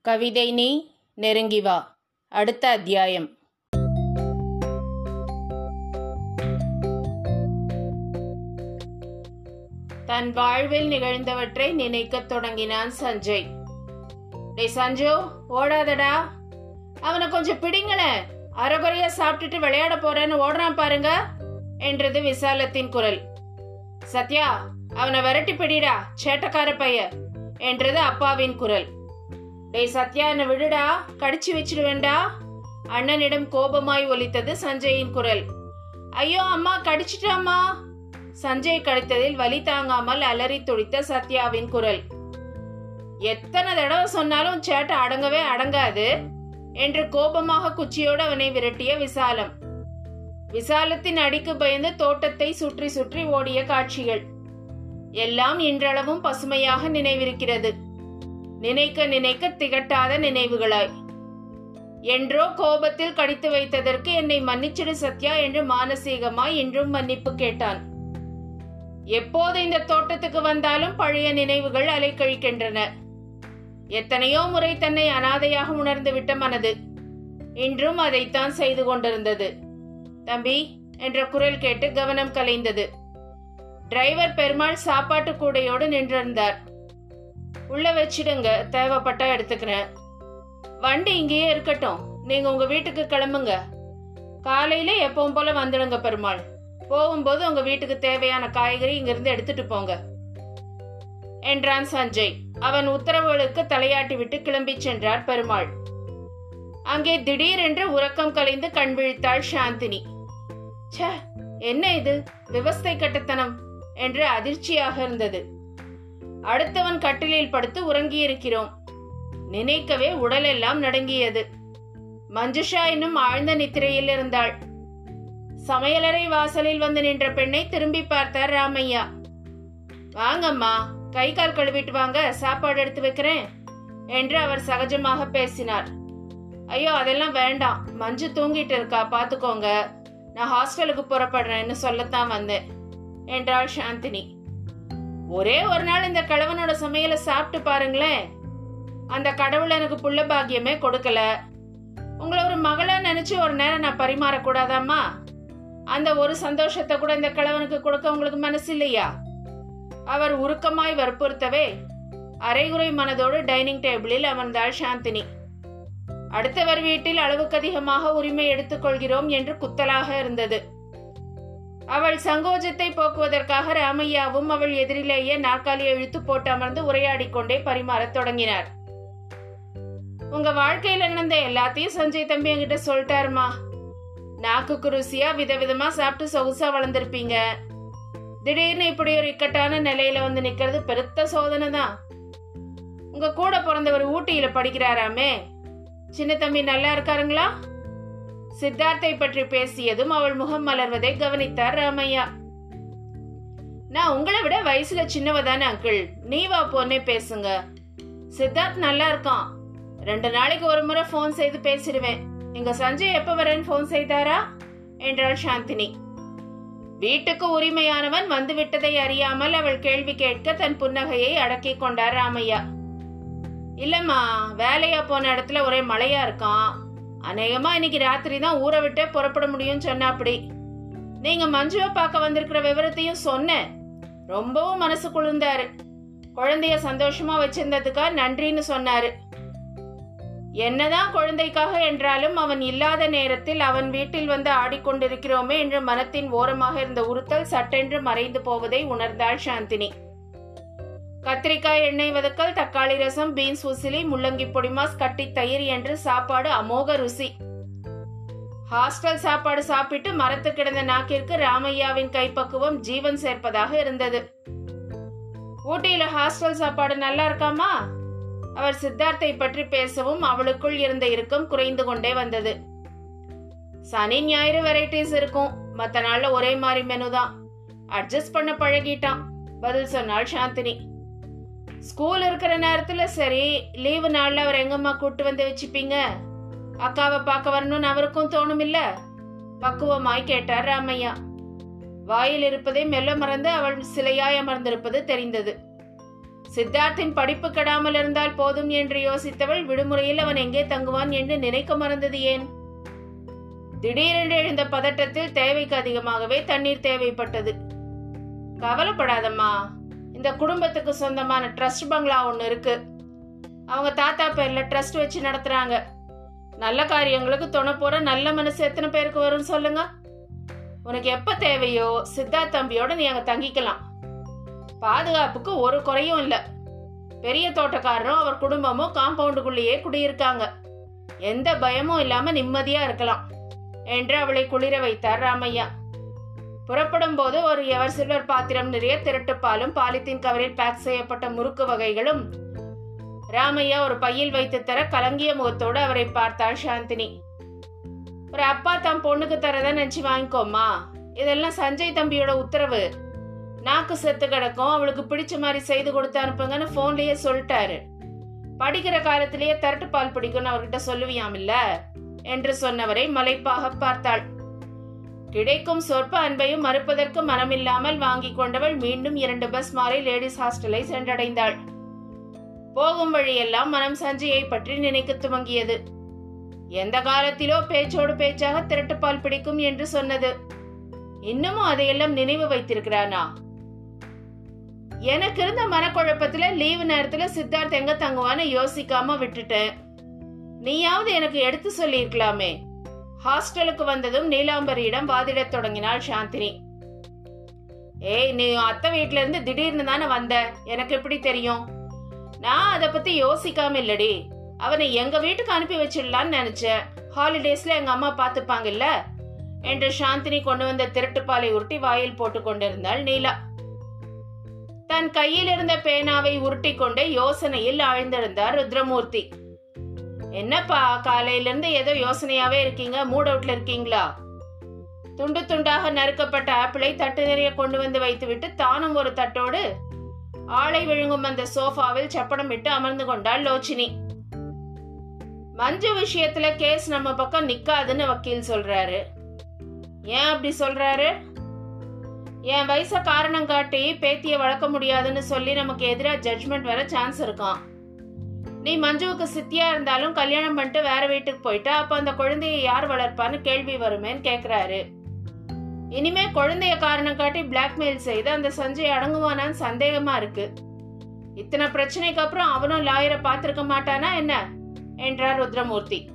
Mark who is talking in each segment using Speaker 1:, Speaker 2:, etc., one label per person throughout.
Speaker 1: கவிதை நீ நெருங்கி வா. அடுத்த அத்தியாயம். தன் வாழ்வில் நிகழ்ந்தவற்றை நினைக்கத் தொடங்கினான் சஞ்சய். டே சஞ்சு ஓடாதடா. அவனை கொஞ்சம் பிடிங்களேன் அரைகுறையா சாப்பிட்டுட்டு விளையாட போறேன்னு ஓடுறான் பாருங்க என்றது விசாலத்தின் குரல். சத்யா அவனை விரட்டி பிடிடா சேட்டக்கார பைய என்றது அப்பாவின் குரல். டேய் சத்யா என்ன விடுடா. கடிச்சு வச்சிடுவேண்டா அண்ணனிடம் கோபமாய் ஒலித்தது சஞ்சயின் குரல். ஐயோ அம்மா கடிச்சிட்டாம்மா சஞ்சய் கடித்ததில் வலி தாங்காமல் அலறி துடித்த சத்யாவின் குரல். எத்தனை தடவை சொன்னாலும் சேட்டை அடங்கவே அடங்காது என்று கோபமாக குச்சியோடு அவனை விரட்டிய விசாலம். விசாலத்தின் அடிக்கு பயந்து தோட்டத்தை சுற்றி சுற்றி ஓடிய காட்சிகள். எல்லாம் இன்றளவும் பசுமையாக நினைவிருக்கிறது. நினைக்க நினைக்க திகட்டாத நினைவுகளாய். என்றோ கோபத்தில் கடித்து வைத்ததற்கு என்னை மன்னிச்சிடு சத்யா என்று மானசீகமாய் இன்றும் மன்னிப்பு கேட்டான். எப்போது இந்த தோட்டத்துக்கு வந்தாலும் பழைய நினைவுகள் அலைக்கழிக்கின்றன. எத்தனையோ முறை தன்னை அனாதையாக உணர்ந்து விட்ட மனது இன்றும் அதைத்தான் செய்து கொண்டிருந்தது. தம்பி என்ற குரல் கேட்டு கவனம் கலைந்தது. டிரைவர் பெருமாள் சாப்பாட்டு கூடையோடு நின்றிருந்தார். உள்ள வச்சிடுங்க. தேவைப்பட்டா எடுத்துக்கிறேன். வண்டி இங்கேயே இருக்கட்டும். நீங்க உங்க வீட்டுக்கு கிளம்புங்க. காலையில எப்பவும் போல வந்துடுங்க பெருமாள். போகும்போது உங்க வீட்டுக்கு தேவையான காய்கறி இங்கிருந்து எடுத்துட்டு போங்க. என்றான் சஞ்சய். அவன் உத்தரவுகளுக்கு தலையாட்டி விட்டு கிளம்பி சென்றார் பெருமாள். அங்கே திடீரென்று உறக்கம் கலைந்து கண் விழித்தாள் சாந்தினி. ச என்ன இது? விவஸ்தை கட்டத்தனம் என்று அதிர்ச்சியாக இருந்தது. அடுத்தவன் கட்டிலில் படுத்து உறங்கியிருக்கிறோம். நினைக்கவே உடலெல்லாம் நடுங்கியது. மஞ்சுஷா இன்னும் ஆழ்ந்த நித்திரையில் இருந்தாள். சமையலறை வாசலில் வந்து நின்ற பெண்ணை திரும்பி பார்த்தார் ராமையா. வாங்கம்மா கை கால் கழுவிட்டு வாங்க சாப்பாடு எடுத்து வைக்கிறேன் என்று அவர் சகஜமாக பேசினார். ஐயோ அதெல்லாம் வேண்டாம். மஞ்சு தூங்கிட்டு இருக்கா பாத்துக்கோங்க நான் ஹாஸ்டலுக்கு புறப்படுறேன்னு சொல்லத்தான் வந்தேன் என்றாள் சாந்தினி. ஒரே ஒரு நாள் இந்த கிழவனோட சமையலை சாப்பிட்டு பாருங்களேன். அந்த கடவுள் எனக்கு புள்ள பாக்கியமே கொடுக்கல. உங்களை ஒரு மகளா நினைச்சு ஒரு நேரம் நான் பரிமாறக்கூடாதாம்மா? அந்த ஒரு சந்தோஷத்தை கூட இந்த கிழவனுக்கு கொடுக்க உங்களுக்கு மனசு இல்லையா? அவர் உருக்கமாய் வற்புறுத்தவே அரைகுறை மனதோடு டைனிங் டேபிளில் அமர்ந்தாள் சாந்தினி. அடுத்தவர் வீட்டில் அளவுக்கு அதிகமாக உரிமை எடுத்துக்கொள்கிறோம் என்று குத்தலாக இருந்தது. அவள் சங்கோஜத்தை போக்குவதற்காக ராமையாவும் அவள் எதிரிலேயே நாற்காலியை இழுத்து போட்டு அமர்ந்து உரையாடி கொண்டே பரிமாறத் தொடங்கினார். உங்க வாழ்க்கையில நடந்த எல்லாத்தையும் சஞ்சய் தம்பி என்கிட்ட சொல்லிட்டாருமா? நாக்குக்கு ருசியா விதவிதமா சாப்பிட்டு சொகுசா வளர்ந்துருப்பீங்க. திடீர்னு இப்படி ஒரு இக்கட்டான நிலையில வந்து நிக்கிறது பெருத்த சோதனை தான். உங்க கூட பிறந்தவர் ஊட்டியில படிக்கிறாராமே? சின்ன தம்பி நல்லா இருக்காருங்களா? சித்தார்த்தை பற்றி பேசியதும் அவள் முகம் மலர்வதை கவனித்தார் ராமையா. நான் உங்களை விட வயசுல சின்னவ தானே அங்கிள். நீ வா போனே பேசுங்க. சித்தார்த் நல்லா இருக்கான். ரெண்டு நாளைக்கு ஒரு முறை ஃபோன் செய்து பேசிடுவேன். எங்க சஞ்சய் எப்ப வரேன்னு ஃபோன் செய்தாரா? என்றாள் சாந்தினி. வீட்டுக்கு உரிமையானவன் வந்துவிட்டதை அறியாமல் அவள் கேள்வி கேட்க தன் புன்னகையை அடக்கி கொண்டார் ராமையா. இல்லம்மா வேலையா போன இடத்துல ஒரே மழையா இருக்கான். அநேகமா இன்னைக்கு ராத்திரி தான் ஊரை விட்டே புறப்பட முடியும்னு சொன்ன அப்படி. நீங்க மஞ்சுவை பார்க்க வந்திருக்கிற விவரத்தையும் சொன்னேன். ரொம்பவும் மனசு குளிர்ந்தாரு. குழந்தைய சந்தோஷமா வச்சிருந்ததுக்காக நன்றின்னு சொன்னாரு. என்னதான் குழந்தைக்காக என்றாலும் அவன் இல்லாத நேரத்தில் அவன் வீட்டில் வந்து ஆடிக்கொண்டிருக்கிறோமே என்று மனத்தின் ஓரமாக இருந்த உறுத்தல் சட்டென்று மறைந்து போவதை உணர்ந்தாள் சாந்தினி. கத்திரிக்காய் எண்ணெய் வதக்கல் தக்காளி ரசம் பீன்ஸ் உசிலி முள்ளங்கி பொடிமாஸ் கட்டி தயிர் என்று சாப்பாடு அமோக ருசி. ஹாஸ்டல் சாப்பாடு சாப்பிட்டு மரத்து கிடந்த நாக்கிற்கு ராமையாவின் கைப்பக்குவம் ஜீவன் சேர்ப்பதாக இருந்தது. ஊட்டியில ஹாஸ்டல் சாப்பாடு நல்லா இருக்காமா? அவர் சித்தார்த்தை பற்றி பேசவும் அவளுக்குள் இருந்த இறுக்கம் குறைந்து கொண்டே வந்தது. சனி ஞாயிறு வெரைட்டிஸ் இருக்கும். மற்ற நாள்ல ஒரே மாதிரி மெனு தான். அட்ஜஸ்ட் பண்ண பழகிட்டான். பதில் சொன்னாள் சாந்தினி. ஸ்கூல் இருக்கிற நேரத்தில் சரி லீவு நாளில் அவர் எங்கம்மா கூட்டு வந்து வச்சுப்பீங்க? அக்காவை பார்க்க வரணும்னு அவருக்கும் தோணும் இல்லை பக்குவமாய் கேட்டார் ராமையா. வாயில் இருப்பதை மெல்ல மறந்து அவள் சிலையாய் அமர்ந்திருப்பது தெரிந்தது. சித்தார்த்தின் படிப்பு கெடாமல் இருந்தால் போதும் என்று யோசித்தவள் விடுமுறையில் அவன் எங்கே தங்குவான் என்று நினைக்க மறந்தது ஏன்? திடீரென்று எழுந்த பதட்டத்தில் தேவைக்கு அதிகமாகவே தண்ணீர் தேவைப்பட்டது. கவலைப்படாதம்மா இந்த குடும்பத்துக்கு சொந்தமான ட்ரஸ்ட் பங்களா ஒன்று இருக்குது அவங்க தாத்தா பேரில் ட்ரஸ்ட் வச்சு நடத்துகிறாங்க நல்ல காரியங்களுக்கு துணை போகிற நல்ல மனசு எத்தனை பேருக்கு வரும்னு சொல்லுங்க. உனக்கு எப்போ தேவையோ சித்தார்த் தம்பியோட நீ அங்கே தங்கிக்கலாம். பாதுகாப்புக்கு ஒரு குறையும் இல்லை. பெரிய தோட்டக்காரரும் அவர் குடும்பமும் காம்பவுண்டுக்குள்ளேயே குடியிருக்காங்க. எந்த பயமும் இல்லாமல் நிம்மதியாக இருக்கலாம். என்று அவளை குளிர வைத்தார் ராமையா. புறப்படும் போது ஒரு எவர் சில்வர் பாத்திரம் நிறைய திருட்டுப்பாலும் பாலித்தீன் கவரில் பேக் செய்யப்பட்ட முறுக்கு வகைகளும் ராமையா ஒரு பையில் வைத்து தர கலங்கிய முகத்தோடு அவரை பார்த்தாள் சாந்தினி. ஒரு அப்பா தம் பொண்ணுக்கு தரதை நினைச்சு வாங்கிக்கோமா இதெல்லாம் சஞ்சய் தம்பியோட உத்தரவு. நாக்கு செத்து கிடக்கும் அவளுக்கு பிடிச்ச மாதிரி செய்து கொடுத்து அனுப்புங்கன்னு போன்லயே சொல்லிட்டாரு. படிக்கிற காலத்திலேயே தரட்டு பால் பிடிக்கும்னு அவர்கிட்ட சொல்லுவியாம் இல்ல? என்று சொன்னவரை மலைப்பாக பார்த்தாள். கிடைக்கும் சொற்ப அன்பையும் மறுப்பதற்கு மனமில்லாமல் வாங்கி கொண்டவள் மீண்டும் இரண்டு பஸ் மாறி லேடிஸ் ஹாஸ்டலை சென்றடைந்தாள். போகும் வழியெல்லாம் மனம் சஞ்சயை பற்றி நினைக்க துவங்கியது. எந்த காலத்திலோ பேச்சோடு பேச்சாக திரட்டுப்பால் பிடிக்கும் என்று சொன்னது. இன்னமும் அதையெல்லாம் நினைவு வைத்திருக்கிறானா? எனக்கு இருந்த மனக்குழப்பத்துல லீவு நேரத்துல சித்தார்த் எங்க தங்குவான்னு யோசிக்காம விட்டுட்டேன். நீயாவது எனக்கு எடுத்து சொல்லியிருக்கலாமே. ஹாஸ்டலுக்கு வந்ததும் நீலாம்பரியிடம் வாதிடத் தொடங்கினாள் சாந்தினி. ஏய் நீ அத்தை வீட்ல இருந்து திடீர்னு தானே வந்த? எனக்கு எப்படி தெரியும்? நான் அதை பத்தி யோசிக்காம இல்லடி. அவனை எங்க வீட்டுக்கு அனுப்பி வச்சிடலான்னு நினைச்சேன். ஹாலிடேஸ்ல எங்க அம்மா பார்த்துப்பாங்கல்ல? என்று சாந்தினி கொண்டு வந்த திருட்டுப்பாலை உருட்டி வாயில் போட்டு கொண்டிருந்தாள் நீலா. தன் கையில் இருந்த பேனாவை உருட்டி கொண்டே யோசனையில் ஆழ்ந்திருந்தார் ருத்ரமூர்த்தி. என்னப்பா காலையிலேருந்து ஏதோ யோசனையாவே இருக்கீங்க? மூட் அவுட்ல இருக்கீங்களா? துண்டு துண்டாக நறுக்கப்பட்ட ஆப்பிளை தட்டு நிறைய கொண்டு வந்து வைத்துவிட்டு தானும் ஒரு தட்டோடு ஆளை விழுங்கும் அந்த சோஃபாவில் சப்படம் விட்டு அமர்ந்து கொண்டாள் லோச்சினி. மஞ்சு விஷயத்துல கேஸ் நம்ம பக்கம் நிக்காதுன்னு வக்கீல் சொல்றாரு. ஏன் அப்படி சொல்றாரு? என் வயச காரணம் காட்டி பேத்திய வளர்க்க முடியாதுன்னு சொல்லி நமக்கு எதிராக ஜட்ஜ்மெண்ட் வர சான்ஸ் இருக்கான் நீ மஞ்சுவுக்கு சித்தியா இருந்தாலும் கல்யாணம் பண்ணிட்டு வேற வீட்டுக்கு போயிட்டா அப்ப அந்த குழந்தைய யார் வளர்ப்பான்னு கேள்வி வருமேன்னு கேக்குறாரு. இனிமே குழந்தைய காரணம் காட்டி பிளாக்மெயில் செய்து அந்த சஞ்சய் அடங்குவானான்னு சந்தேகமா இருக்கு. இத்தனை பிரச்சனைக்கு அப்புறம் அவனும் லாயரை பார்த்துருக்க மாட்டானா என்ன? என்றார் ருத்ரமூர்த்தி.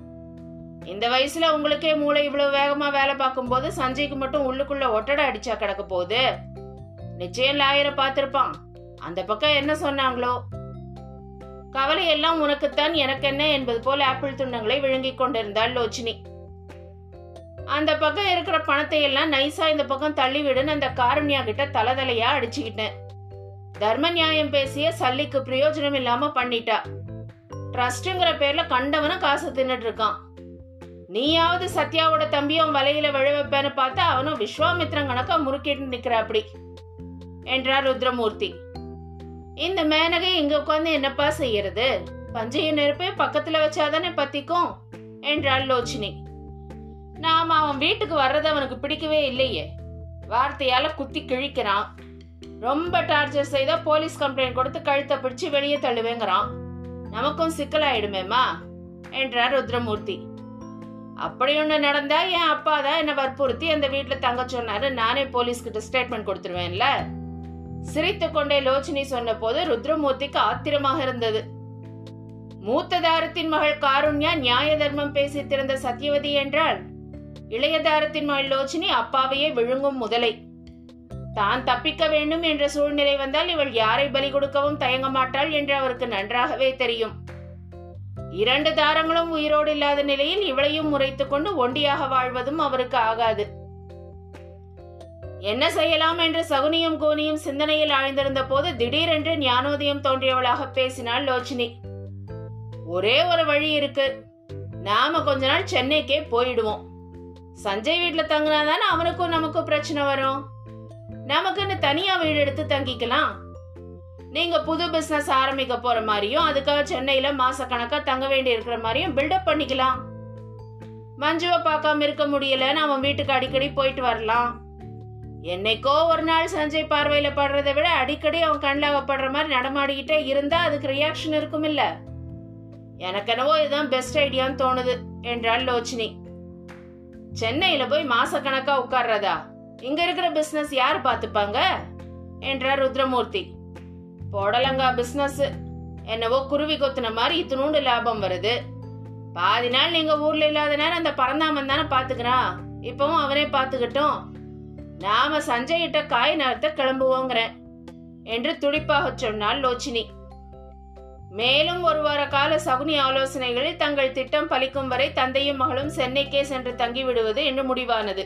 Speaker 1: இந்த வயசுல உங்களுக்கே மூளை இவ்வளவு வேகமா வேலை பார்க்கும்போது சஞ்சய்க்கு மட்டும் உள்ளுக்குள்ள ஒட்டடை அடிச்சா கிடக்க போகுது. நிச்சயம் லாயரை பார்த்திருப்பான். அந்த பக்கம் என்ன சொன்னாங்களோ? கவலையெல்லாம் உனக்குத்தான் எனக்கு என்ன என்பது போல் ஆப்பிள் துண்டங்களை விழுங்கிக் கொண்டிருந்தாள் லோச்சினி. அந்த பக்கம் இருக்கிற பணத்தை எல்லாம் நைஸா இந்த பக்கம் தள்ளிவிடுன்னு அந்த காரண்யா கிட்ட தலதலையா அடிச்சுக்கிட்டேன். தர்ம நியாயம் பேசிய சல்லிக்கு பிரயோஜனம் இல்லாம பண்ணிட்டா. ட்ரஸ்ட்டுங்கிற பேர்ல கண்டவனும் காசு தின்னுட்டு இருக்கான். நீயாவது சத்யாவோட தம்பியும் வலையில விழ வைப்பேன்னு பார்த்தா அவனும் விஸ்வாமித்ரன் கணக்கா முறுக்கிட்டு நிக்கிற அப்படி என்றார் ருத்ரமூர்த்தி. இந்த மேனகை இங்க உட்காந்து என்னப்பா செய்யறது? பஞ்சைய நெருப்பே பக்கத்துல வச்சாதானே பத்திக்கும்? என்றாள் லோச்சினி. நாம அவன் வீட்டுக்கு வர்றது அவனுக்கு பிடிக்கவே இல்லையே. வார்த்தையால குத்தி கிழிக்கிறான். ரொம்ப டார்ச்சர் செய்தா போலீஸ் கம்ப்ளைண்ட் கொடுத்து கழுத்தை பிடிச்சு வெளியே தள்ளுவேங்கிறான். நமக்கும் சிக்கலாயிடுமேம்மா? என்றார் ருத்ரமூர்த்தி. அப்படி ஒன்று நடந்தா என் அப்பா தான் என்னை வற்புறுத்தி அந்த வீட்டில் தங்க சொன்னாரு. நானே போலீஸ்கிட்ட ஸ்டேட்மெண்ட் கொடுத்துருவேன்ல? சிரித்து கொண்டே லோச்சினி சொன்ன போது ருத்ரமூர்த்திக்கு ஆத்திரமாக இருந்தது. மூத்த தாரத்தின் மகள் காருண்யா நியாய தர்மம் பேசி திறந்த சத்தியவதி என்றால் இளைய தாரத்தின் மகள் லோச்சினி அப்பாவையே விழுங்கும் முதலை. தான் தப்பிக்க வேண்டும் என்ற சூழ்நிலை வந்தால் இவள் யாரை பலி கொடுக்கவும் தயங்க மாட்டாள் என்று அவருக்கு நன்றாகவே தெரியும். இரண்டு தாரங்களும் உயிரோடு இல்லாத நிலையில் இவளையும் முறைத்துக் கொண்டு ஒண்டியாக வாழ்வதும் அவருக்கு ஆகாது. என்ன செய்யலாம் என்று சகுனியும் கோனியும் சிந்தனையில் ஆழ்ந்திருந்த போது திடீரென்று ஞானோதயம் தோன்றியவளாக பேசினாள் லோச்சினி. ஒரே ஒரு வழி இருக்கு. நாம கொஞ்ச நாள் சென்னைக்கே போயிடுவோம். சஞ்சய் வீட்டுல தங்கினாதானே அவனுக்கும் நமக்கும் பிரச்சனை வரும். நமக்குன்னு தனியா வீடு எடுத்து தங்கிக்கலாம். நீங்க புது பிசினஸ் ஆரம்பிக்க போற மாதிரியும் அதுக்காக சென்னையில மாசக்கணக்கா தங்க வேண்டி இருக்கிற மாதிரியும் பில்டப் பண்ணிக்கலாம். மஞ்சுவை பார்க்காம இருக்க முடியல. அவன் வீட்டுக்கு அடிக்கடி போயிட்டு வரலாம். என்னைக்கோ ஒரு நாள் சஞ்சய் பார்வையில படுறதை விட அடிக்கடி அவன் கண்ணில் படுற மாதிரி நடமாடிக்கிட்டே இருந்தா அதுக்கு ரியாக்ஷன் இருக்கும் இல்ல எனக்கெனவோ இதுதான் பெஸ்ட் ஐடியான்னு தோணுது என்றாள் லோச்சினி. சென்னையில போய் மாசக்கணக்கா உட்கார்றதா? இங்க இருக்கிற பிசினஸ் யார் பார்த்துப்பாங்க? என்றார் ருத்ரமூர்த்தி. போடலங்கா பிசினஸ் என்னவோ குருவி கொத்துன மாதிரி இத்தினூண்டு லாபம் வருது. பாதி நாள் நீங்க ஊர்ல இல்லாத நேரம் அந்த பரந்தாமன் தானே பாத்துக்கிறான் இப்பவும் அவனே பார்த்துக்கிட்டோம். நாம சஞ்சயிட்ட காய் நகர்த்த கிளம்புவோங்கிறேன் என்று துடிப்பாக சொன்னாள் லோச்சினி. மேலும் ஒரு வார கால சகுனி ஆலோசனைகளில் தங்கள் திட்டம் பலிக்கும் வரை தந்தையும் மகளும் சென்னைக்கே சென்று தங்கிவிடுவது என்று முடிவானது.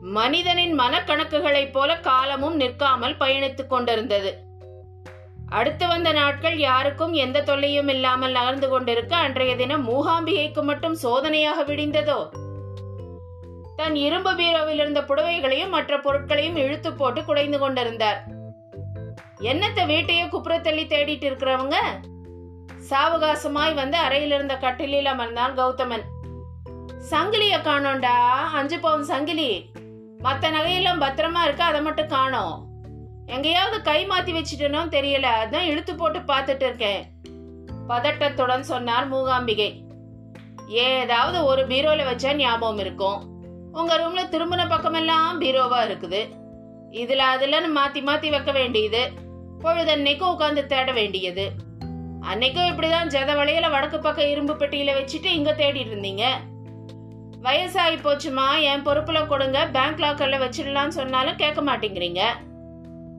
Speaker 1: மனிதனின் மனக்கணக்குகளைப் போல காலமும் நிற்காமல் பயணித்துக் கொண்டிருந்தது. அடுத்து வந்த நாட்கள் யாருக்கும் எந்த தொல்லையும் இல்லாமல் நகர்ந்து கொண்டிருக்க அன்றைய தினம் மூகாம்பிகைக்கு மட்டும் சோதனையாக விடிந்ததோ? தன் இரும்பு பீரோவில் இருந்த புடவைகளையும் மற்ற பொருட்களையும் இழுத்து போட்டு குடைந்து கொண்டிருந்தார். என்னத்த வீட்டையே குப்புற தள்ளி தேடிட்டு இருக்கிறவங்க? சாவகாசமாய் வந்து அறையில் இருந்த கட்டிலில் அமர்ந்தான் கௌதமன். சங்கிலிய காணோண்டா அஞ்சு பவுன் சங்கிலி. மத்த நகையெல்லாம் பத்திரமா இருக்கு அதை மட்டும் காணோம். எங்கேயாவது கை மாத்தி வச்சுட்டனோ தெரியல அதான் இழுத்து போட்டு பார்த்துட்டு இருக்கேன். பதட்டத்துடன் சொன்னார் மூகாம்பிகை. ஏதாவது ஒரு பீரோல வச்சா ஞாபகம் இருக்கும். உங்க ரூம்ல திரும்பின பக்கமெல்லாம் பீரோவா இருக்குது. இதுல அதுலன்னு மாத்தி மாத்தி வைக்க வேண்டியது. பொழுதன்னைக்கும் உட்காந்து தேட வேண்டியது. அன்னைக்கும் இப்படிதான் ஜத வளையல வடக்கு பக்கம் இரும்பு பெட்டியில வச்சுட்டு இங்க தேடிட்டு இருந்தீங்க. வயசாகி போச்சுமா என் பொறுப்புல கொடுங்க பேங்க் லாக்கர்ல வச்சிடலான்னு சொன்னாலும் கேட்க மாட்டேங்கிறீங்க.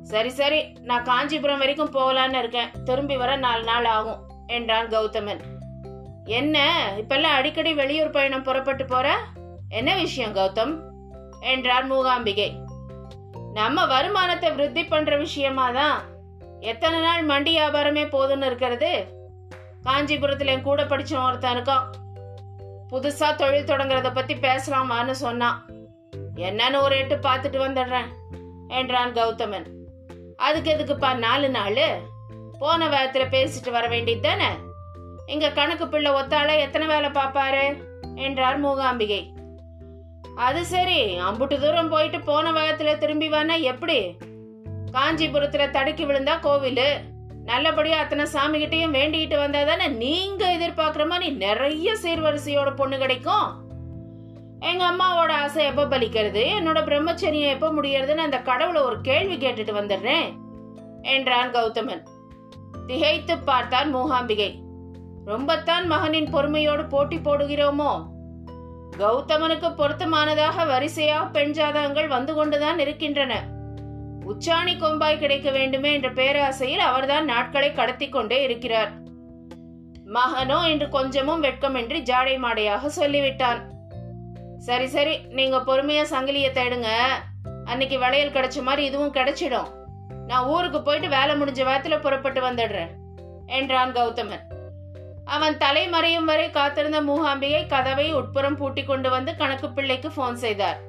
Speaker 1: சரி சரி நான் காஞ்சிபுரம் வரைக்கும் போகலான்னு இருக்கேன். திரும்பி வர நாலு நாள் ஆகும் என்றான் கௌதமன். என்ன இப்பெல்லாம் அடிக்கடி வெளியூர் பயணம் புறப்பட்டு போற? என்ன விஷயம் கௌதம்? என்றார் மூகாம்பிகை. நம்ம வருமானத்தை விருத்தி பண்ற விஷயமா தான் எத்தனை நாள் மண்டி வியாபாரமே போதும்னு இருக்கிறது. காஞ்சிபுரத்தில் என் கூட படிச்சவன் ஒருத்தன் இருக்கான் புதுசா தொழில் தொடங்குறத பத்தி பேசலாமான்னு சொன்னான். என்னன்னு ஒரு எட்டு பார்த்துட்டு வந்துடுறேன் என்றான் கௌதமன். அதுக்கு எதுக்குப்பா நாலு நாள்? போன வாரத்தில் பேசிட்டு வர வேண்டியது தானே? இங்கே கணக்கு பிள்ளை ஒத்தாள எத்தனை வேலை பார்ப்பாரு? என்றார் மூகாம்பிகை. அது சரி. அம்புட்டு தூரம் போயிட்டு போன வேகத்துல திரும்பி வானா எப்படி? காஞ்சிபுரத்துல தடுக்கி விழுந்தா கோவிலு. நல்லபடியா அத்தனை சாமி கிட்டையும் வேண்டிக்கிட்டு வந்தா தானே நீங்க எதிர்பார்க்குற மாதிரி நிறைய சீர்வரிசையோட பொண்ணு கிடைக்கும். எங்க அம்மாவோட ஆசை எப்ப பலிக்கிறது? என்னோட பிரம்மச்சரியம் எப்ப முடியறதுன்னு அந்த கடவுளை ஒரு கேள்வி கேட்டுட்டு வந்துடுறேன் என்றான் கௌதமன். திகைத்து பார்த்தான் மூகாம்பிகை. ரொம்பத்தான் மகனின் பொறுமையோடு போட்டி போடுகிறோமோ? கௌதமனுக்கு பொருத்தமானதாக வரிசையாக பெண் ஜாதகங்கள் வந்து கொண்டுதான் இருக்கின்றன. உச்சாணி கொம்பாய் கிடைக்க வேண்டுமே என்ற பேராசையில் அவர்தான் நாட்களை கடத்தி கொண்டே இருக்கிறார். மகனோ என்று கொஞ்சமும் வெட்கமின்றி ஜாடை மாடையாக சொல்லிவிட்டான். சரி சரி நீங்க பொறுமையா சங்கிலியை தேடுங்க. அன்னைக்கு வளையல் கிடைச்ச மாதிரி இதுவும் கிடைச்சிடும். நான் ஊருக்கு போயிட்டு வேலை முடிஞ்ச வாரத்தில் புறப்பட்டு வந்துடுறேன் என்றான் கௌதமன். அவன் தலைமறையும் வரை காத்திருந்த மூகாம்பிகை கதவை உட்புறம் பூட்டி கொண்டு வந்து கணக்கு பிள்ளைக்கு போன் செய்தார்.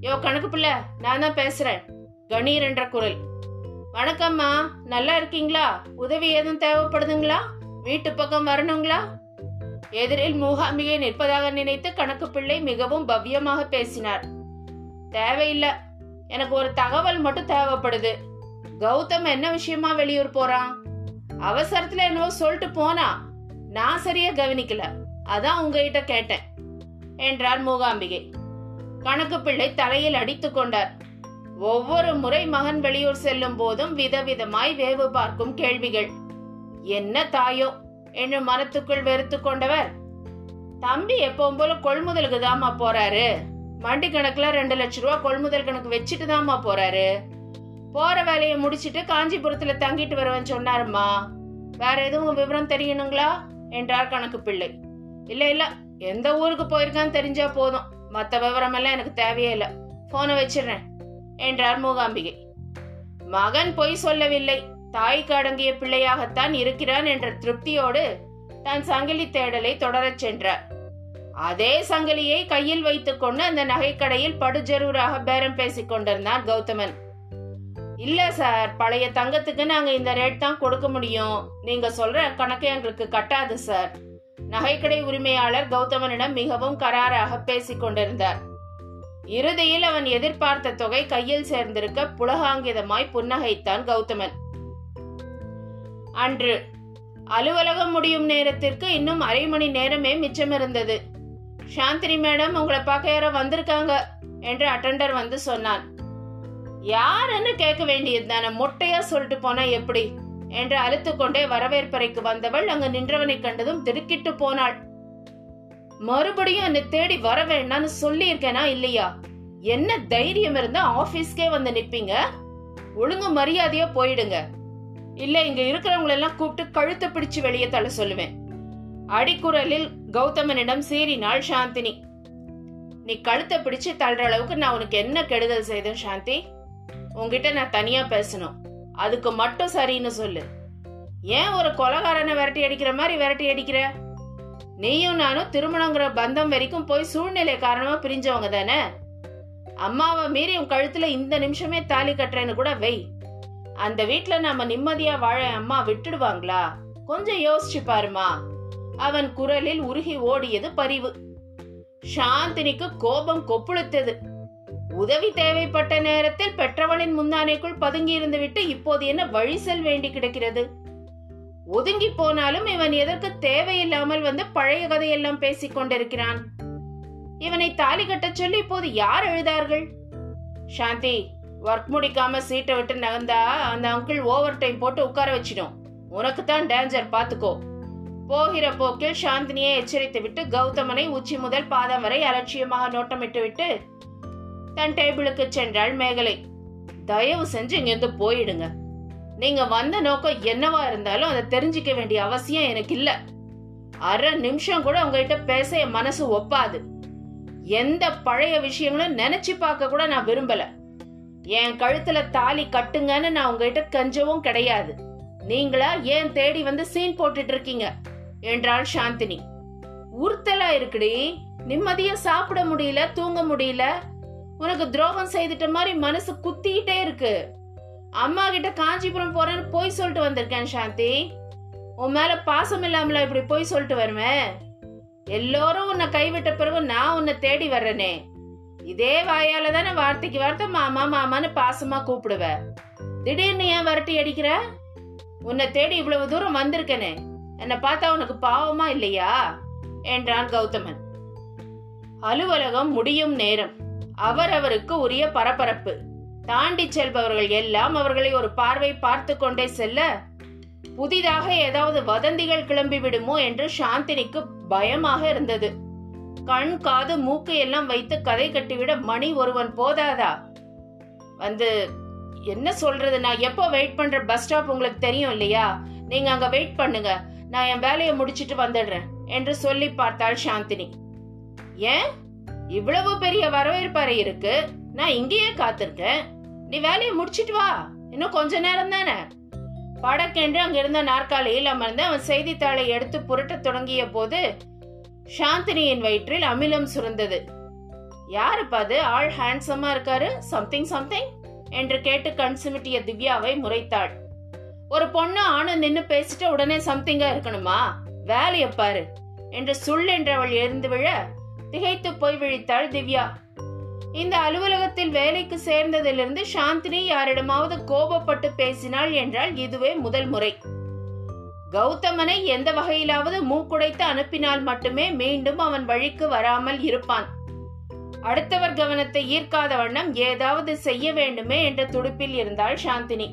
Speaker 1: யோ கணக்கு பிள்ளை நான் தான் பேசுறேன். கணீர் என்ற குரல். வணக்கம்மா நல்லா இருக்கீங்களா? உதவி எதுவும் தேவைப்படுதுங்களா? வீட்டு பக்கம் வரணுங்களா? எதிரில் மூகாம்பிகை நிற்பதாக நினைத்து கணக்கு பிள்ளை மிகவும் பவ்யமாக பேசினார். தேவையில்லை. எனக்கு ஒரு தகவல் மட்டும் தேவைப்படுது. கௌதம் என்ன விஷயமா வெளியூர் போறான்? அவசரத்துல என்னவோ சொல்லிட்டு போனா. நான் சரியா கவனிக்கல. அதான் உங்ககிட்ட கேட்டேன் என்றார் மூகாம்பிகை. கணக்கு பிள்ளை தலையில் அடித்து கொண்டார். ஒவ்வொரு முறை மகன் வெளியூர் செல்லும் போதும் விதவிதமாய் வேவு பார்க்கும் கேள்விகள். என்ன தாயோ என்று மனத்துக்குள் வெறுத்து கொண்டவர். தம்பி எப்பவும் போல கொள்முதலுக்கு தாமா போறாரு. மண்டி கணக்குல ரெண்டு லட்ச ரூபா கொள்முதல் கணக்கு வச்சுட்டு தாமா போறாரு. போற வேலையை முடிச்சிட்டு காஞ்சிபுரத்துல தங்கிட்டு வருவேன் சொன்னாருமா வேற எதுவும் விவரம் தெரியணுங்களா? என்றார் கணக்கு பிள்ளை இல்ல இல்ல. எந்த ஊருக்கு போயிருக்கான்னு தெரிஞ்சா போதும். மற்ற விவரம் எல்லாம் எனக்கு தேவையே இல்ல. போனை வச்சிடுறேன் என்றார் மூகாம்பிகை. மகன் பொய் சொல்லவில்லை. தாய்க்கு அடங்கிய பிள்ளையாகத்தான் இருக்கிறான் என்ற திருப்தியோடு தன் சங்கிலி தேடலை தொடரச் சென்றார். அதே சங்கிலியை கையில் வைத்துக்கொண்டு அந்த நகைக்கடையில் படுஜரூராக பேரம் பேசிக் கொண்டிருந்தான் கௌதமன். இல்லை சார் பழைய தங்கத்துக்கு நாங்கள் இந்த ரேட் தான் கொடுக்க முடியும். நீங்கள் சொல்கிற கணக்கு எங்களுக்கு கட்டாது சார். நகைக்கடை உரிமையாளர் கௌதமனிடம் மிகவும் கராராக பேசிக் கொண்டிருந்தார். இறுதியில் அவன் எதிர்பார்த்த தொகை கையில் சேர்ந்திருக்க புலகாங்கிதமாய் புன்னகைத்தான் கௌதமன். அன்று அலுவலகம் முடியும் நேரத்திற்கு இன்னும் அரை மணி நேரமே மிச்சம் இருந்தது. சாந்தினி மேடம் உங்களை பார்க்க யாரோ வந்திருக்காங்க என்று அட்டெண்டர் வந்து சொன்னான். யாருன்னு கேட்க வேண்டியது தானே? மொட்டையா சொல்லிட்டு போனா எப்படி? என்று அழுத்துக்கொண்டே வரவேற்பறைக்கு வந்தவள் அங்கு நின்றவனை கண்டதும் திடுக்கிட்டு போனாள். மறுபடியும் என்னை தேடி வர வேண்டாம்னு சொல்லியிருக்கேனா இல்லையா? என்ன தைரியம் இருந்தா ஆபீஸ்க்கே வந்து நிப்பீங்க? ஒழுங்கு மரியாதையா போயிடுங்க. இல்ல இங்க இருக்கிறவங்களெல்லாம் கூப்பிட்டு கழுத்தை பிடிச்சு வெளியே தள்ள சொல்லுவேன். அடிக்குரலில் கௌதமனிடம் சீறினாள் சாந்தினி. நீ கழுத்தை பிடிச்சு தள்ளுற அளவுக்கு நான் உனக்கு என்ன கெடுதல் செய்தேன் சாந்தி? உங்ககிட்ட நான் தனியா பேசணும். அதுக்கு மட்டும் சரின்னு சொல்லு. ஏன் ஒரு கொலகாரனை விரட்டி அடிக்கிற மாதிரி விரட்டி அடிக்கிற? நீயும் நானும் திருமணங்கிற பந்தம் வரைக்கும் போய் சூழ்நிலை காரணமா பிரிஞ்சவங்க தானே? அம்மாவை மீறி உன் கழுத்துல இந்த நிமிஷமே தாலி கட்டுறேன்னு கூட வை. அந்த வீட்டுல நாம நிம்மதியா வாழ அம்மா விட்டுடுவாங்களா? கொஞ்சம் யோசிச்சு பாருமா. அவன் குரலில் உருகி ஓடியது பரிவு. சாந்தினிக்கு கோபம் கொப்புளுத்தது. உதவி தேவைப்பட்ட நேரத்தில் பெற்றவளின் முந்தானைக்குள் பதுங்கி இருந்துவிட்டு இப்போது என்ன வழி செல் வேண்டி கிடக்கிறது? ஒதுங்கி போனாலும் இவன் எதற்கு தேவையில்லாமல் வந்து பழைய கதையெல்லாம் பேசிக் கொண்டிருக்கிறான். இவனை தாலி கட்டச் சொல்லி இப்போது யார் எழுதார்கள் சாந்தி ஒர்க் முடிக்காம சீட்டை விட்டு நகர்ந்தா அந்த அங்கிள் ஓவர் டைம் போட்டு உட்கார வச்சிடும். உனக்கு தான் டேஞ்சர் பாத்துக்கோ. போகிற போக்கில் சாந்தினியை எச்சரித்து விட்டு கௌதமனை உச்சி முதல் பாதம் வரை அலட்சியமாக நோட்டமிட்டு விட்டு தன் டேபிளுக்கு சென்றாள் மேகலை. தயவு செஞ்சு இங்கிருந்து போயிடுங்க. நீங்க வந்த நோக்கம் என்னவா இருந்தாலும் அதை தெரிஞ்சுக்க வேண்டிய அவசியம் எனக்கு இல்ல. அரை நிமிஷம் கூட உங்ககிட்ட பேச என் மனசு ஒப்பாது. எந்த பழைய விஷயங்களும் நினைச்சு பார்க்க கூட நான் விரும்பல. என் கழுத்துல தாலி கட்டுங்கன்னு நான் உங்ககிட்ட கஞ்சவும் கிடையாது. நீங்களா ஏன் தேடி வந்து சீன் போட்டுட்டு இருக்கீங்க? என்றாள் சாந்தினி. உறுத்தலா இருக்குடி. நிம்மதியா சாப்பிட முடியல தூங்க முடியல? உனக்கு துரோகம் செய்துட்ட மாதிரி மனசு குத்திக்கிட்டே இருக்கு. அம்மா கிட்ட காஞ்சிபுரம் போறேன்னு போய் சொல்லிட்டு வந்திருக்கேன் சாந்தி. உன் மேல பாசம் இல்லாமல இப்படி போய் சொல்லிட்டு வருவேன் எல்லோரும் உன்னை கைவிட்ட பிறகு நான் உன்னை தேடி வர்றேனே. இதே வாயால தானே வார்த்தைக்கு வார்த்தை மாமா மாமான்னு பாசமா கூப்பிடுவ. திடீர்னு ஏன் வரட்டி அடிக்கிற? உன்னை தேடி இவ்வளவு தூரம் வந்திருக்கனே. என்னை பார்த்தா உனக்கு பாவமா இல்லையா? என்றான் கௌதமன். அலுவலகம் முடியும் நேரம். அவரவருக்கு உரிய பரபரப்பு. தாண்டி செல்பவர்கள் எல்லாம் அவர்களை ஒரு பார்வை பார்த்து கொண்டே செல்ல புதிதாக ஏதாவது வதந்திகள் கிளம்பி விடுமோ என்று சாந்தினிக்கு பயமாக இருந்தது. கண் காது மூக்கு எல்லாம் வைத்து கதை கட்டிவிட மணி ஒருவன் போதாதா? வந்து என்ன சொல்றது? நான் எப்போ வெயிட் பண்ற பஸ் ஸ்டாப் உங்களுக்கு தெரியும் இல்லையா? நீங்க அங்க வெயிட் பண்ணுங்க. நான் என் வேலையை முடிச்சிட்டு வந்துடுறேன் என்று சொல்லி பார்த்தாள் சாந்தினி. ஏன்? இவ்வளவு பெரிய வரவேற்பறை இருக்கு. நான் இங்கேயே காத்திருக்கேன். நீ வேலையை முடிச்சிட்டு வா. இன்னும் கொஞ்ச நேரம் தானே? படக்கென்று அங்கிருந்த நாற்காலியில் அமர்ந்து அவன் செய்தித்தாளை எடுத்து புரட்டத் தொடங்கிய போது சாந்தினியின் வயிற்றில் அமிலம் சுரந்தது. யாருப்பா அது? ஆள் ஹேண்ட்ஸமா இருக்காரு? சம்திங் சம்திங் என்று கேட்டு கண் சிமிட்டிய திவ்யாவை முறைத்தாள். ஒரு பொண்ணு ஆணு நின்று பேசிட்டு உடனே சம்திங்கா இருக்கணுமா? வேலையை பாரு. என்று சுள் என்றவள் எழுந்து விழ திகைத்து போய் விழித்தாள் திவ்யா. இந்த அலுவலகத்தில் வேலைக்கு சேர்ந்ததிலிருந்து சாந்தினி யாரிடமாவது கோபப்பட்டு பேசினாள் என்றால் இதுவே முதல் முறை. கௌதமனை எந்த வகையிலாவது மூக்குடைத்து அனுப்பினால் மட்டுமே மீண்டும் அவன் வழிக்கு வராமல் இருப்பான். அடுத்தவர் கவனத்தை ஈர்க்காத வண்ணம் ஏதாவது செய்ய வேண்டுமே என்ற துடுப்பில் இருந்தாள் சாந்தினி.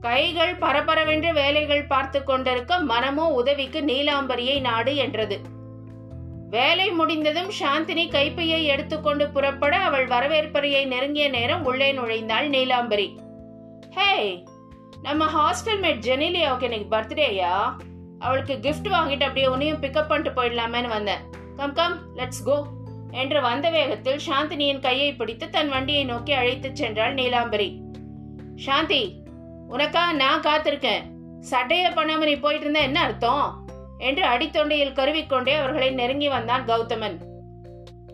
Speaker 1: கைகள் பரபரவென்று வேலைகள் பார்த்து கொண்டிருக்க மனமோ உதவிக்கு நீலாம்பரியை நாடு என்றது. வேலை முடிந்ததும் சாந்தினி கைப்பையை எடுத்துக்கொண்டு புறப்பட அவள் வரவேற்பறையை நெருங்கிய நேரம் உள்ளே நுழைந்தாள் நீலாம்பரி. ஹே நம்ம ஹாஸ்டல் மேட் ஜெனிலியாவுக்கு இன்னைக்கு பர்த்டேயா அவளுக்கு கிஃப்ட் வாங்கிட்டு அப்படியே உன்னையும் பிக்கப் பண்ணிட்டு போயிடலாமேன்னு வந்தேன். கம் கம் லெட்ஸ் கோ என்று வந்த வேகத்தில் சாந்தினியின் கையை பிடித்து தன் வண்டியை நோக்கி அழைத்துச் சென்றாள் நீலாம்பரி. சாந்தி உனக்கா நான் காத்திருக்கேன். சட்டையை பண்ணாம நீ போயிட்டு இருந்தா என்ன அர்த்தம்? என்று அடித்தொண்டையில் கருவிக்கொண்டே அவர்களை நெருங்கி வந்தான் கௌதமன்.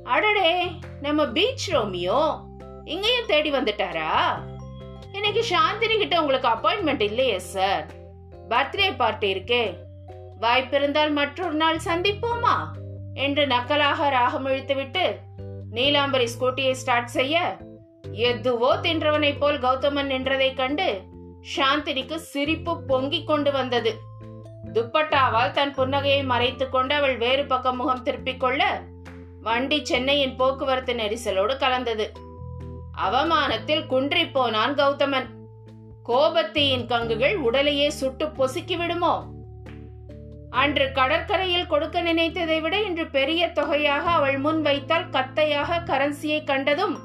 Speaker 1: அடடே நம்ம பீச் ரோமியோ? இங்கேயும் தேடி வந்துட்டாரா? இன்னைக்கு சாந்தினி கிட்ட உங்களுக்கு அப்பாயின்மெண்ட் இல்லையே சார் பர்த்டே பார்ட்டி இருக்கே. வாய்ப்பிருந்தால் மற்றொரு நாள் சந்திப்போமா? என்று நக்கலாக ராகம் இழுத்துவிட்டு நீலாம்பரி ஸ்கூட்டியை ஸ்டார்ட் செய்ய எதுவோ தின்றவனைப் போல் கௌதமன் நின்றதைக் கண்டு சாந்தினிக்கு சிரிப்பு பொங்கிக் கொண்டு வந்தது. துப்பட்டாவால் தன் புன்னகையை மறைத்து கொண்டு அவள் வேறு பக்கம் முகம் திருப்பிக் கொள்ள வண்டி சென்னையின் போக்குவரத்து நெரிசலோடு கலந்தது. அவமானத்தில் குன்றி போனான் கௌதமன். கோபத்தீயின் கங்குகள் உடலையே சுட்டு பொசுக்கி விடுமோ? அன்று கடற்கரையில் கொடுக்க நினைத்ததை விட இன்று பெரிய தொகையாக அவள் முன் வைத்தால் கத்தையாக கரன்சியை கண்டதும்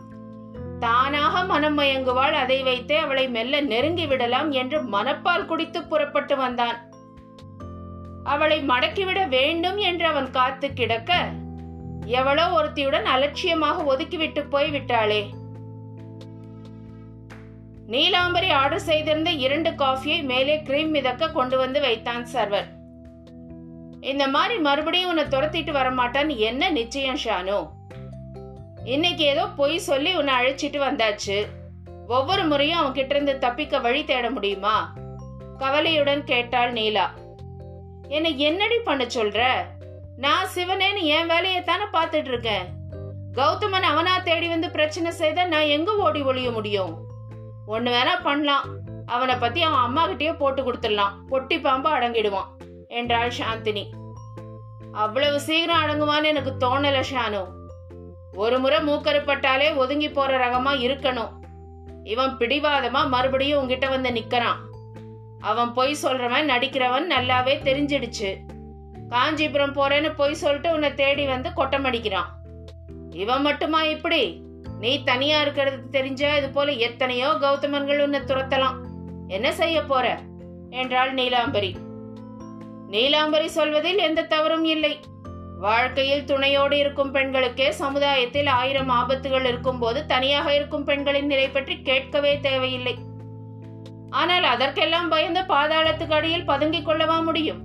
Speaker 1: தானாக மனம் மயங்குவாள். அதை வைத்தே அவளை மெல்ல நெருங்கி விடலாம் என்று மனப்பால் குடித்து புறப்பட்டு வந்தான். அவளை மடக்கிவிட வேண்டும் என்று அவன் காத்து கிடக்க எவளோ ஒருத்தியுடன் அலட்சியமாக ஒதுக்கிவிட்டு போய் விட்டாளே. நீலாம்பரி ஆர்டர் செய்திருந்த இரண்டு காஃபியை மேலே கிரீம் மிதக்க கொண்டு வந்து வைத்தான் சர்வர். இந்த மாதிரி மறுபடியும் உன்னை துரத்திட்டு வரமாட்டான்னு என்ன நிச்சயம் ஷானு? இன்னைக்கு ஏதோ பொய் சொல்லி உன்னை அழைச்சிட்டு வந்தாச்சு. ஒவ்வொரு முறையும் அவன்கிட்ட இருந்து தப்பிக்க வழி தேட முடியுமா? கவலையுடன் கேட்டாள் நீலா. என்னை என்னடி பண்ண சொல்ற? நான் சிவனேன்னு என் வேலையை தானே பார்த்துட்டு இருக்கேன் கௌதமன் அவனா தேடி வந்து பிரச்சனை செய்த நான் எங்க ஓடி ஒழிய முடியும்? ஒன்று வேணா பண்ணலாம். அவனை பத்தி அவன் அம்மா கிட்டயே போட்டு கொடுத்துடலாம். பொட்டி பாம்பு அடங்கிடுவான். என்றாள் சாந்தினி. அவ்வளவு சீக்கிரம் அடங்குவான்னு எனக்கு தோணல ஷானு. ஒரு முறை மூக்கருப்பட்டாலே ஒதுங்கி போற ரகமா இருக்கணும். இவன் பிடிவாதமா மறுபடியும் உங்ககிட்ட வந்து நிக்கிறான். அவன் பொய் சொல்றவன் நடிக்கிறவன் நல்லாவே தெரிஞ்சிடுச்சு. காஞ்சிபுரம் போறேன்னு பொய் சொல்லிட்டு உன்னை தேடி வந்து கொட்டமடிக்கிறான். இவன் மட்டுமா இப்படி? நீ தனியா இருக்கிறது தெரிஞ்சா இது போல எத்தனையோ கௌதமன்கள் உன்னை துரத்தலாம். என்ன செய்ய போற? என்றாள் நீலாம்பரி. நீலாம்பரி சொல்வதில் எந்த தவறும் இல்லை. வாழ்க்கையில் துணையோடு இருக்கும் பெண்களுக்கே சமுதாயத்தில் ஆயிரம் ஆபத்துகள் இருக்கும்போது தனியாக இருக்கும் பெண்களின் நிலை பற்றி கேட்கவே தேவையில்லை. ஆனால் அதற்கெல்லாம் பயந்து பாதாளத்துக்கு அடியில் பதுங்கிக் கொள்ளவா முடியும்?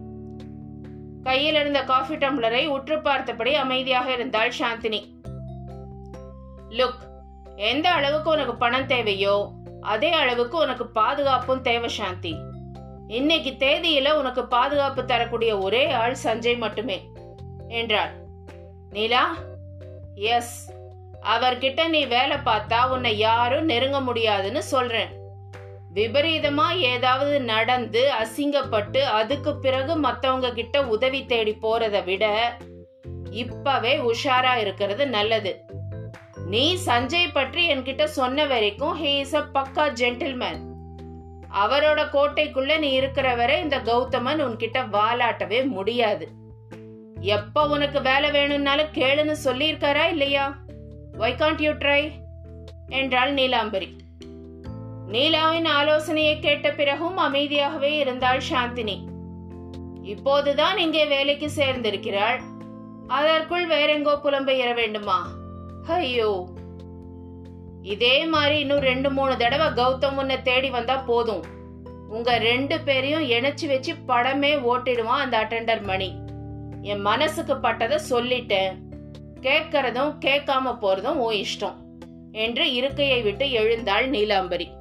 Speaker 1: கையில் இருந்த காஃபி டம்ளரை உற்று பார்த்தபடி அமைதியாக இருந்தாள் சாந்தினி. லுக் எந்த அளவுக்கு உனக்கு பணம் தேவையோ அதே அளவுக்கு உனக்கு பாதுகாப்பும் தேவை சாந்தி. இன்னைக்கு தேதியில உனக்கு பாதுகாப்பு தரக்கூடிய ஒரே ஆள் சஞ்சய் மட்டுமே என்றாள். நீலா? எஸ். அவர்கிட்ட நீ வேலை பார்த்தா உன்னை யாரும் நெருங்க முடியாதுன்னு சொல்றேன். விபரீதமா ஏதாவது நடந்து அசிங்கப்பட்டு அதுக்கு பிறகு மத்தவங்க கிட்ட உதவி தேடி போறதை விட இப்பவே உஷாரா இருக்கிறது நல்லது. நீ சஞ்சய் பற்றி என்கிட்ட சொன்ன வரைக்கும் ஹே இஸ் அ பக்கா ஜென்டில்மேன் அவரோட கோட்டைக்குள்ள நீ இருக்கிற வரை இந்த கௌதமன் உன்கிட்ட வாலாட்டவே முடியாது. எப்ப உனக்கு வேலை வேணும்னாலும் கேளுன்னு சொல்லியிருக்காரா இல்லையா? வை காண்ட் யூ ட்ரை என்றாள் நீலாம்பரி. நீலாவின் ஆலோசனையை கேட்ட பிறகும் அமைதியாகவே இருந்தாள் சாந்தினி. இப்போதுதான் இங்கே வேலைக்கு சேர்ந்திருக்கிறாள். அதற்குள் வேறெங்கோ புலம்பெயர வேண்டுமா? ஐயோ. இதே மாதிரி இன்னும் ரெண்டு மூணு தடவை கௌதம் உன்னை தேடி வந்தா போதும். உங்க ரெண்டு பேரையும் இணைச்சு வச்சு படமே ஓட்டிடுவான் அந்த அட்டெண்டர் மணி. என் மனசுக்கு பட்டதை சொல்லிட்டேன். கேட்கறதும் கேட்காம போறதும் உன் இஷ்டம். என்று இருக்கையை விட்டு எழுந்தாள் நீலாம்பரி.